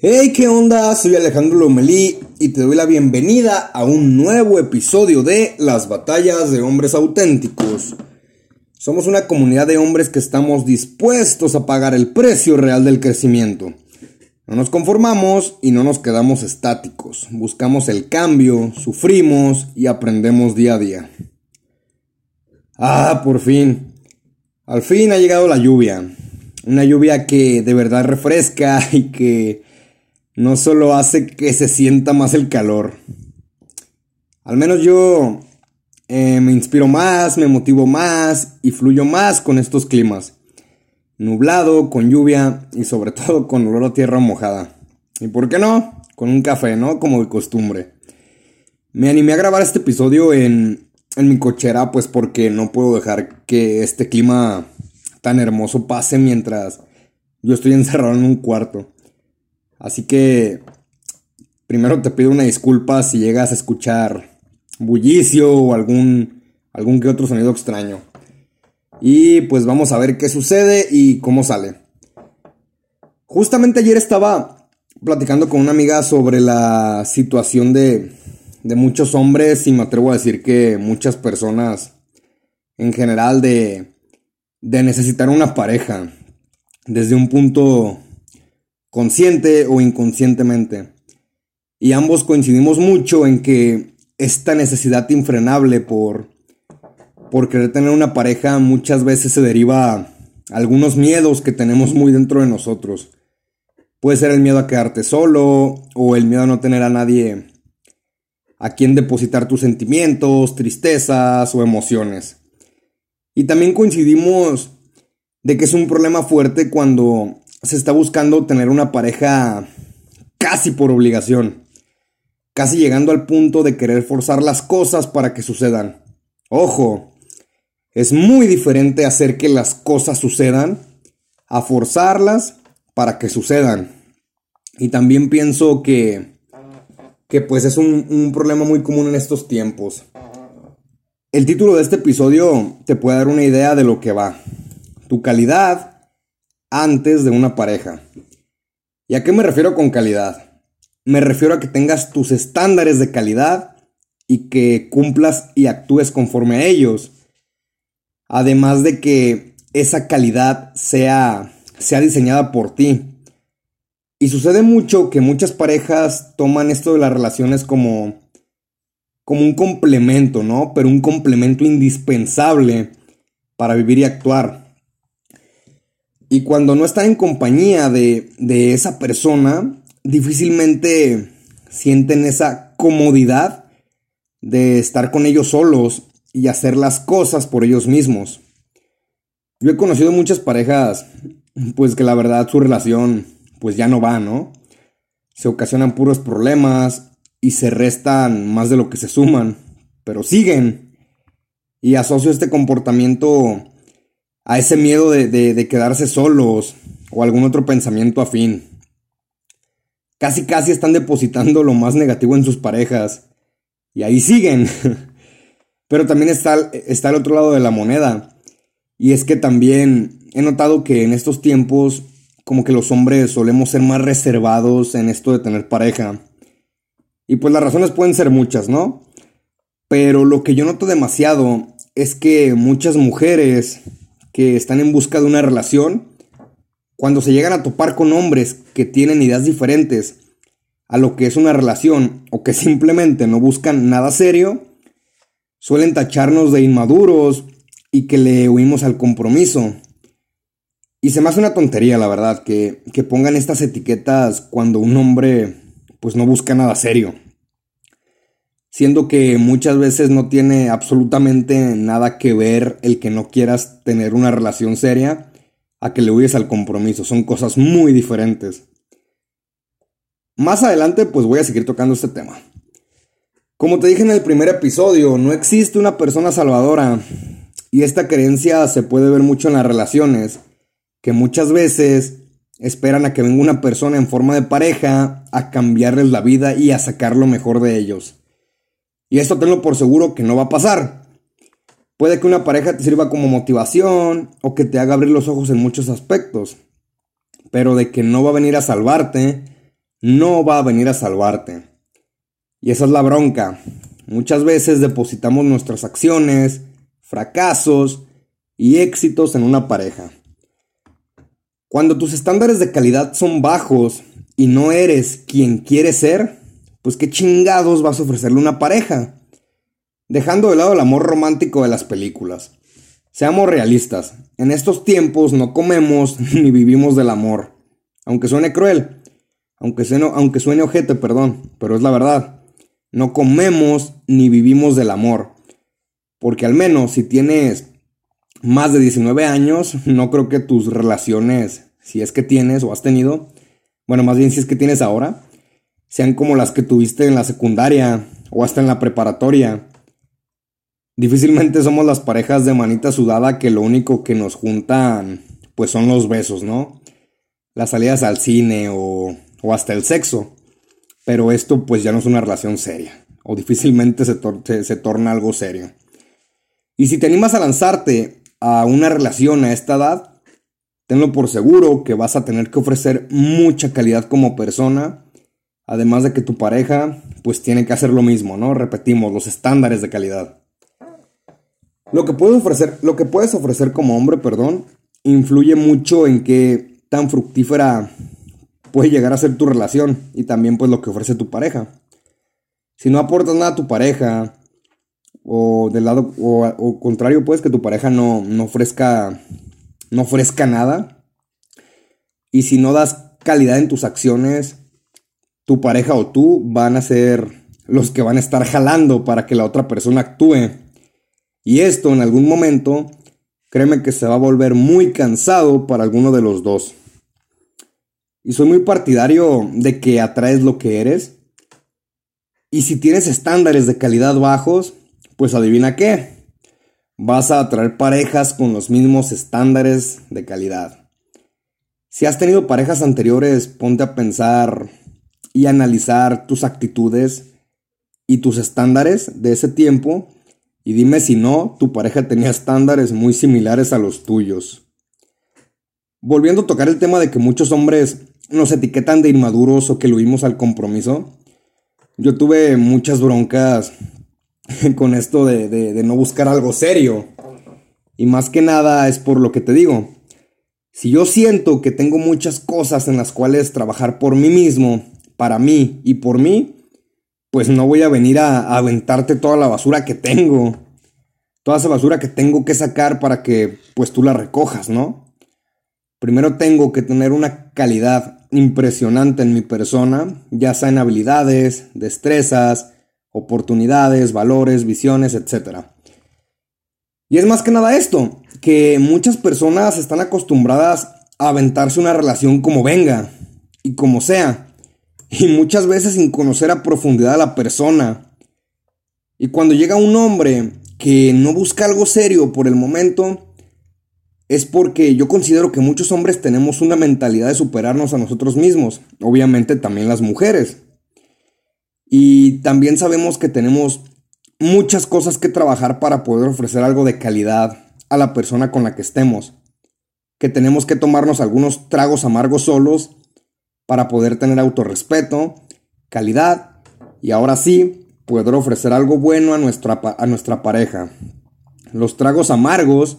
Hey, ¿qué onda? Soy Alejandro Lomelí y te doy la bienvenida a un nuevo episodio de Las batallas de hombres auténticos. Somos una comunidad de hombres que estamos dispuestos a pagar el precio real del crecimiento. No nos conformamos y no nos quedamos estáticos. Buscamos el cambio, sufrimos y aprendemos día a día. Ah, por fin. Al fin ha llegado la lluvia. Una lluvia que de verdad refresca y que no solo hace que se sienta más el calor. Al menos yo eh, me inspiro más, me motivo más y fluyo más con estos climas. Nublado, con lluvia y sobre todo con olor a tierra mojada. ¿Y por qué no? Con un café, ¿no? Como de costumbre. Me animé a grabar este episodio en, en mi cochera pues porque no puedo dejar que este clima tan hermoso pase mientras yo estoy encerrado en un cuarto. Así que primero te pido una disculpa si llegas a escuchar bullicio o algún, algún que otro sonido extraño. Y pues vamos a ver qué sucede y cómo sale. Justamente ayer estaba platicando con una amiga sobre la situación de, de muchos hombres y me atrevo a decir que muchas personas en general de, de necesitar una pareja desde un punto consciente o inconscientemente. Y ambos coincidimos mucho en que esta necesidad infrenable por, por querer tener una pareja muchas veces se deriva a algunos miedos que tenemos muy dentro de nosotros. Puede ser el miedo a quedarte solo o el miedo a no tener a nadie a quien depositar tus sentimientos, tristezas o emociones. Y también coincidimos de que es un problema fuerte cuando se está buscando tener una pareja casi por obligación, casi llegando al punto de querer forzar las cosas para que sucedan. Ojo, es muy diferente hacer que las cosas sucedan a forzarlas para que sucedan. Y también pienso que, que pues es un, un problema muy común en estos tiempos. El título de este episodio te puede dar una idea de lo que va. Tu calidad antes de una pareja. ¿Y a qué me refiero con calidad? Me refiero a que tengas tus estándares de calidad y que cumplas y actúes conforme a ellos. Además de que esa calidad sea, sea diseñada por ti. Y sucede mucho que muchas parejas toman esto de las relaciones como, como un complemento, ¿no? Pero un complemento indispensable para vivir y actuar. Y cuando no están en compañía de, de esa persona, difícilmente sienten esa comodidad de estar con ellos solos y hacer las cosas por ellos mismos. Yo he conocido muchas parejas, pues que la verdad su relación, pues ya no va, ¿no? Se ocasionan puros problemas y se restan más de lo que se suman, pero siguen. Y asocio este comportamiento a ese miedo de, quedarse solos o algún otro pensamiento afín. Casi casi están depositando lo más negativo en sus parejas. Y ahí siguen. Pero también está, está el otro lado de la moneda. Y es que también he notado que en estos tiempos como que los hombres solemos ser más reservados en esto de tener pareja. Y pues las razones pueden ser muchas, ¿no? Pero lo que yo noto demasiado es que muchas mujeres que están en busca de una relación, cuando se llegan a topar con hombres que tienen ideas diferentes a lo que es una relación o que simplemente no buscan nada serio, suelen tacharnos de inmaduros y que le huimos al compromiso. Y se me hace una tontería, la verdad, que, que pongan estas etiquetas cuando un hombre pues no busca nada serio siendo que muchas veces no tiene absolutamente nada que ver el que no quieras tener una relación seria a que le huyes al compromiso, son cosas muy diferentes. Más adelante pues voy a seguir tocando este tema. Como te dije en el primer episodio, no existe una persona salvadora y esta creencia se puede ver mucho en las relaciones, que muchas veces esperan a que venga una persona en forma de pareja a cambiarles la vida y a sacar lo mejor de ellos. Y esto tenlo por seguro que no va a pasar. Puede que una pareja te sirva como motivación o que te haga abrir los ojos en muchos aspectos. Pero de que no va a venir a salvarte, no va a venir a salvarte. Y esa es la bronca. Muchas veces depositamos nuestras acciones, fracasos y éxitos en una pareja. Cuando tus estándares de calidad son bajos y no eres quien quieres ser, pues qué chingados vas a ofrecerle una pareja. Dejando de lado el amor romántico de las películas. Seamos realistas, en estos tiempos no comemos ni vivimos del amor. Aunque suene cruel, aunque suene, ojete, perdón, pero es la verdad. No comemos ni vivimos del amor. Porque al menos si tienes más de 19 años, no creo que tus relaciones, si es que tienes o has tenido, bueno, más bien si es que tienes ahora, sean como las que tuviste en la secundaria o hasta en la preparatoria. Difícilmente somos las parejas de manita sudada que lo único que nos juntan pues son los besos, ¿no? Las salidas al cine o, o hasta el sexo. Pero esto pues ya no es una relación seria o difícilmente se, se torna algo serio. Y si te animas a lanzarte a una relación a esta edad, tenlo por seguro que vas a tener que ofrecer mucha calidad como persona, además de que tu pareja pues tiene que hacer lo mismo, ¿no? Repetimos, los estándares de calidad. Lo que puedes ofrecer, lo que puedes ofrecer como hombre, perdón, influye mucho en qué tan fructífera puede llegar a ser tu relación y también pues lo que ofrece tu pareja. Si no aportas nada a tu pareja, o del lado, o, contrario, pues que tu pareja no, no ofrezca, no ofrezca nada. Y si no das calidad en tus acciones, tu pareja o tú van a ser los que van a estar jalando para que la otra persona actúe. Y esto en algún momento, créeme que se va a volver muy cansado para alguno de los dos. Y soy muy partidario de que atraes lo que eres. Y si tienes estándares de calidad bajos, pues adivina qué. Vas a atraer parejas con los mismos estándares de calidad. Si has tenido parejas anteriores, ponte a pensar y analizar tus actitudes y tus estándares de ese tiempo y dime si no, tu pareja tenía estándares muy similares a los tuyos. Volviendo a tocar el tema de que muchos hombres nos etiquetan de inmaduros o que lo huimos al compromiso, yo tuve muchas broncas con esto de, no buscar algo serio. Y más que nada es por lo que te digo. Si yo siento que tengo muchas cosas en las cuales trabajar por mí mismo, para mí y por mí, pues no voy a venir a, aventarte toda la basura que tengo. Toda esa basura que tengo que sacar para que pues tú la recojas, ¿no? Primero tengo que tener una calidad impresionante en mi persona, ya sea en habilidades, destrezas, oportunidades, valores, visiones, etc. Y es más que nada esto, que muchas personas están acostumbradas a aventarse una relación como venga y como sea, y muchas veces sin conocer a profundidad a la persona. Y cuando llega un hombre que no busca algo serio por el momento, es porque yo considero que muchos hombres tenemos una mentalidad de superarnos a nosotros mismos, obviamente también las mujeres. Y también sabemos que tenemos muchas cosas que trabajar para poder ofrecer algo de calidad a la persona con la que estemos. Que tenemos que tomarnos algunos tragos amargos solos para poder tener autorrespeto, calidad y ahora sí poder ofrecer algo bueno a nuestra, a nuestra pareja. Los tragos amargos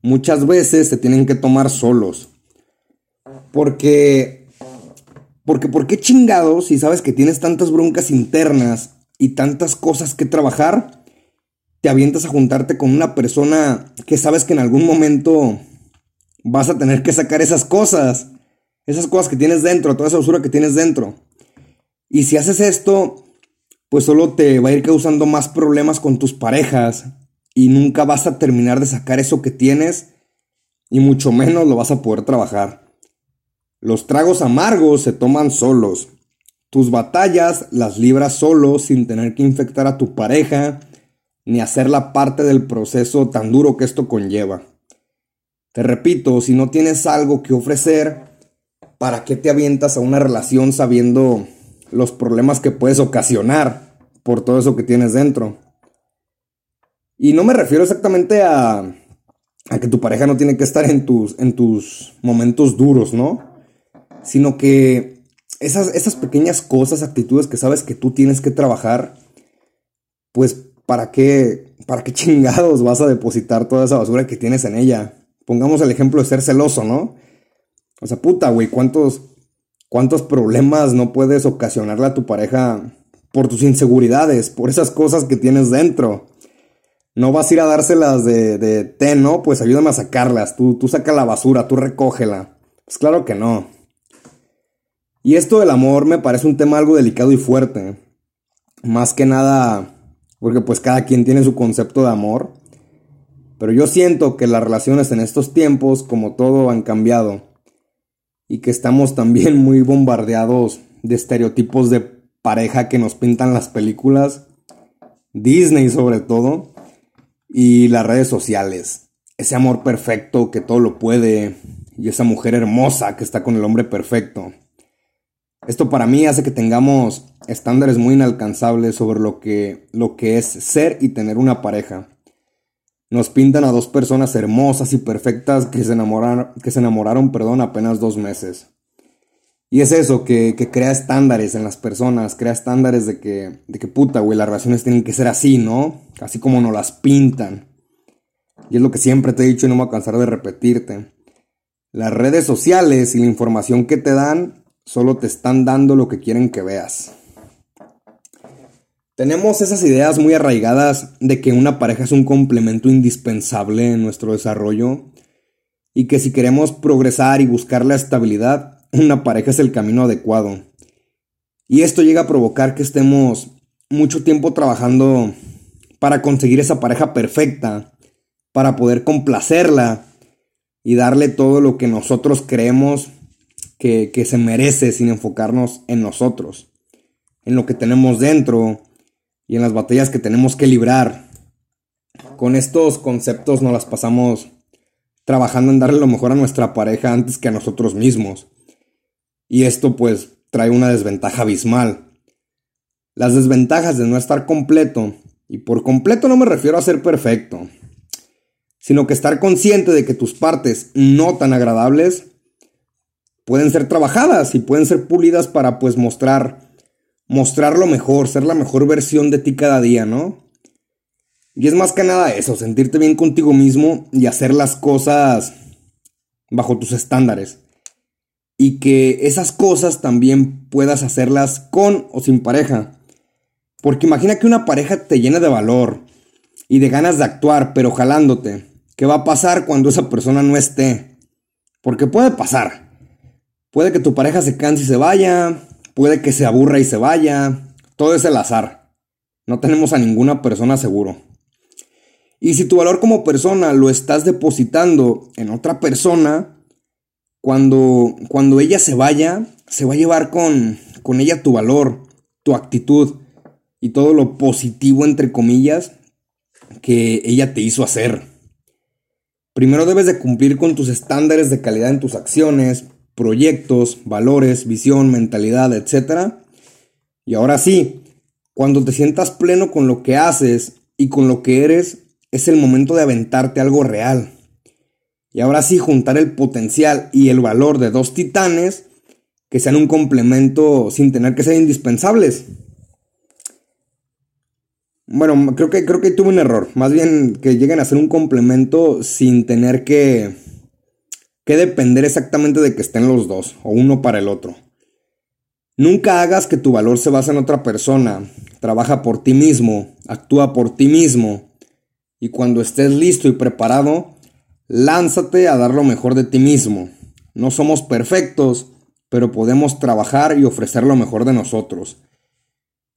muchas veces se tienen que tomar solos. Porque porque ¿por qué chingados si sabes que tienes tantas broncas internas y tantas cosas que trabajar, te avientas a juntarte con una persona que sabes que en algún momento vas a tener que sacar esas cosas, esas cosas que tienes dentro, toda esa usura que tienes dentro. Y si haces esto, pues solo te va a ir causando más problemas con tus parejas y nunca vas a terminar de sacar eso que tienes y mucho menos lo vas a poder trabajar. Los tragos amargos se toman solos. Tus batallas las libras solo sin tener que infectar a tu pareja ni hacerla parte del proceso tan duro que esto conlleva. Te repito, si no tienes algo que ofrecer, ¿para qué te avientas a una relación sabiendo los problemas que puedes ocasionar por todo eso que tienes dentro? Y no me refiero exactamente a, a que tu pareja no tiene que estar en tus, en tus momentos duros, ¿no? sino que esas, esas pequeñas cosas, actitudes que sabes que tú tienes que trabajar, pues ¿para qué, ¿para qué chingados vas a depositar toda esa basura que tienes en ella? Pongamos el ejemplo de ser celoso, ¿no? O sea, puta, güey, ¿cuántos, ¿cuántos problemas no puedes ocasionarle a tu pareja por tus inseguridades, por esas cosas que tienes dentro? No vas a ir a dárselas de, de té, ¿no? Pues ayúdame a sacarlas. Tú, tú saca la basura, tú recógela. Pues claro que no. Y esto del amor me parece un tema algo delicado y fuerte. Más que nada, porque pues cada quien tiene su concepto de amor. Pero yo siento que las relaciones en estos tiempos, como todo, han cambiado. Y que estamos también muy bombardeados de estereotipos de pareja que nos pintan las películas. Disney sobre todo y las redes sociales. Ese amor perfecto que todo lo puede y esa mujer hermosa que está con el hombre perfecto. Esto para mí hace que tengamos estándares muy inalcanzables sobre lo que, lo que es ser y tener una pareja. Nos pintan a dos personas hermosas y perfectas que se enamoraron, que se enamoraron perdón, apenas dos meses. Y es eso, que, que, crea estándares en las personas, crea estándares de que, de que puta, güey, las relaciones tienen que ser así, ¿no? Así como nos las pintan. Y es lo que siempre te he dicho y no me voy a cansar de repetirte. Las redes sociales y la información que te dan solo te están dando lo que quieren que veas. Tenemos esas ideas muy arraigadas de que una pareja es un complemento indispensable en nuestro desarrollo y que si queremos progresar y buscar la estabilidad, una pareja es el camino adecuado. Y esto llega a provocar que estemos mucho tiempo trabajando para conseguir esa pareja perfecta, para poder complacerla y darle todo lo que nosotros creemos que, que, se merece sin enfocarnos en nosotros, en lo que tenemos dentro y en las batallas que tenemos que librar. Con estos conceptos nos las pasamos trabajando en darle lo mejor a nuestra pareja antes que a nosotros mismos. Y esto pues trae una desventaja abismal. Las desventajas de no estar completo, y por completo no me refiero a ser perfecto, sino que estar consciente de que tus partes no tan agradables pueden ser trabajadas y pueden ser pulidas para pues mostrar mostrar lo mejor, ser la mejor versión de ti cada día, ¿no? Y es más que nada eso, sentirte bien contigo mismo y hacer las cosas bajo tus estándares y que esas cosas también puedas hacerlas con o sin pareja. Porque imagina que una pareja te llena de valor y de ganas de actuar, pero jalándote. ¿Qué va a pasar cuando esa persona no esté? Porque puede pasar. Puede que tu pareja se canse y se vaya, puede que se aburra y se vaya. Todo es el azar. No tenemos a ninguna persona seguro. Y si tu valor como persona lo estás depositando en otra persona, cuando, cuando ella se vaya, se va a llevar con, con ella tu valor, tu actitud y todo lo positivo, entre comillas, que ella te hizo hacer. Primero debes de cumplir con tus estándares de calidad en tus acciones, proyectos, valores, visión, mentalidad, etc. Y ahora sí, cuando te sientas pleno con lo que haces y con lo que eres, es el momento de aventarte algo real, y ahora sí, juntar el potencial y el valor de dos titanes que sean un complemento sin tener que ser indispensables. Bueno, creo que, creo que tuve un error. Más bien que lleguen a ser un complemento sin tener que, que depender exactamente de que estén los dos, o uno para el otro. Nunca hagas que tu valor se base en otra persona. Trabaja por ti mismo, actúa por ti mismo. Y cuando estés listo y preparado, Lánzate a dar lo mejor de ti mismo. No somos perfectos, pero podemos trabajar y ofrecer lo mejor de nosotros.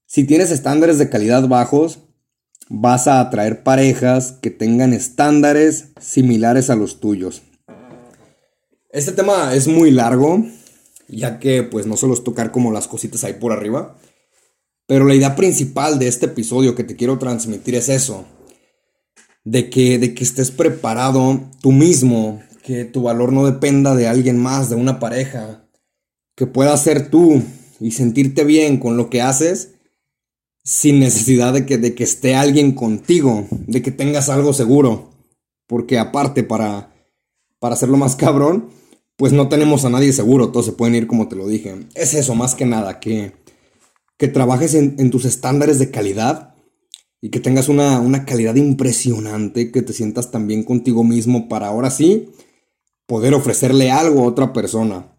Si tienes estándares de calidad bajos, vas a atraer parejas que tengan estándares similares a los tuyos. Este tema es muy largo, ya que pues no solo es tocar como las cositas ahí por arriba, pero la idea principal de este episodio que te quiero transmitir es eso, de que, de que estés preparado tú mismo, que tu valor no dependa de alguien más, de una pareja, que puedas ser tú y sentirte bien con lo que haces sin necesidad de que, de que esté alguien contigo, de que tengas algo seguro. Porque aparte, para, para hacerlo más cabrón, pues no tenemos a nadie seguro, todos se pueden ir como te lo dije. Es eso, más que nada, que, que trabajes en, tus estándares de calidad y que tengas una, una calidad impresionante, que te sientas tan bien contigo mismo para ahora sí poder ofrecerle algo a otra persona.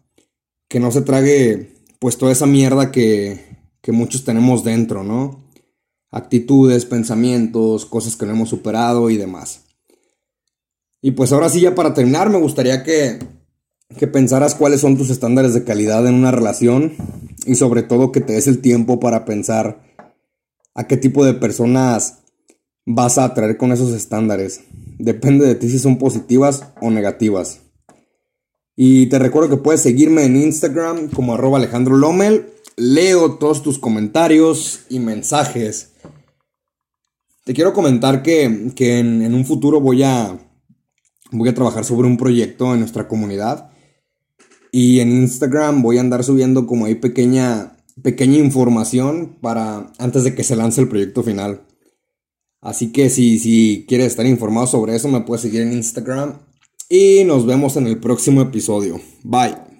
Que no se trague pues toda esa mierda que, que muchos tenemos dentro, ¿no? Actitudes, pensamientos, cosas que no hemos superado y demás. Y pues ahora sí, ya para terminar, me gustaría que, que pensaras cuáles son tus estándares de calidad en una relación y sobre todo que te des el tiempo para pensar a qué tipo de personas vas a atraer con esos estándares. Depende de ti si son positivas o negativas. Y te recuerdo que puedes seguirme en Instagram como arroba Alejandro Lomel. Leo todos tus comentarios y mensajes. Te quiero comentar que, en, un futuro voy a, voy a trabajar sobre un proyecto en nuestra comunidad. Y en Instagram voy a andar subiendo como ahí pequeña, pequeña información para antes de que se lance el proyecto final. Así que si, si quieres estar informado sobre eso, me puedes seguir en Instagram y nos vemos en el próximo episodio. Bye.